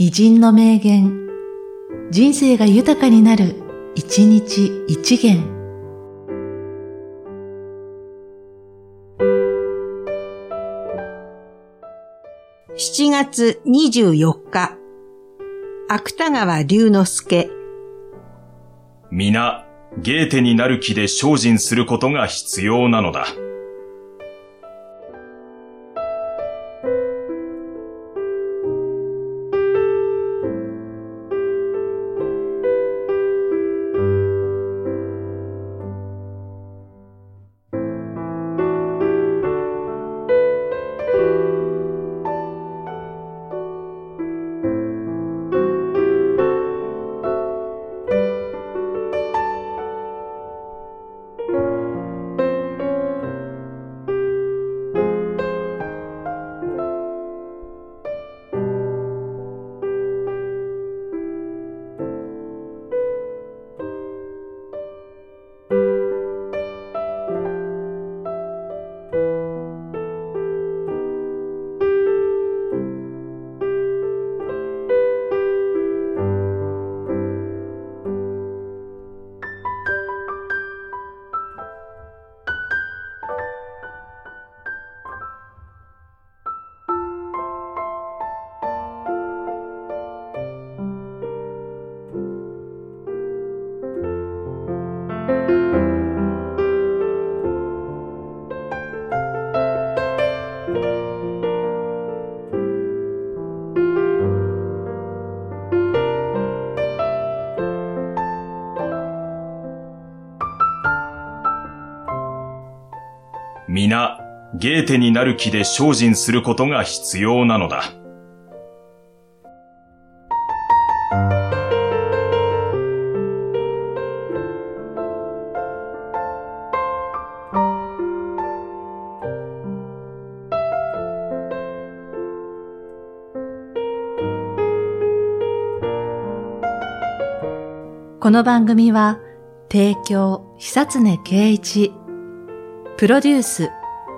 偉人の名言、人生が豊かになる、一日一元。7月24日、芥川龍之介。皆、ゲーテになる気で精進することが必要なのだ。皆、ゲーテになる気で精進することが必要なのだ。この番組は、提供、久常圭一、プロデュース、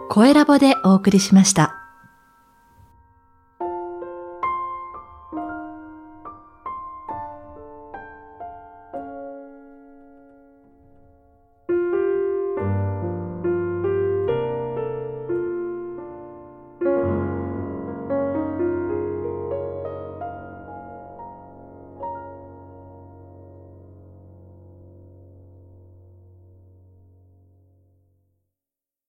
声ラボでお送りしました。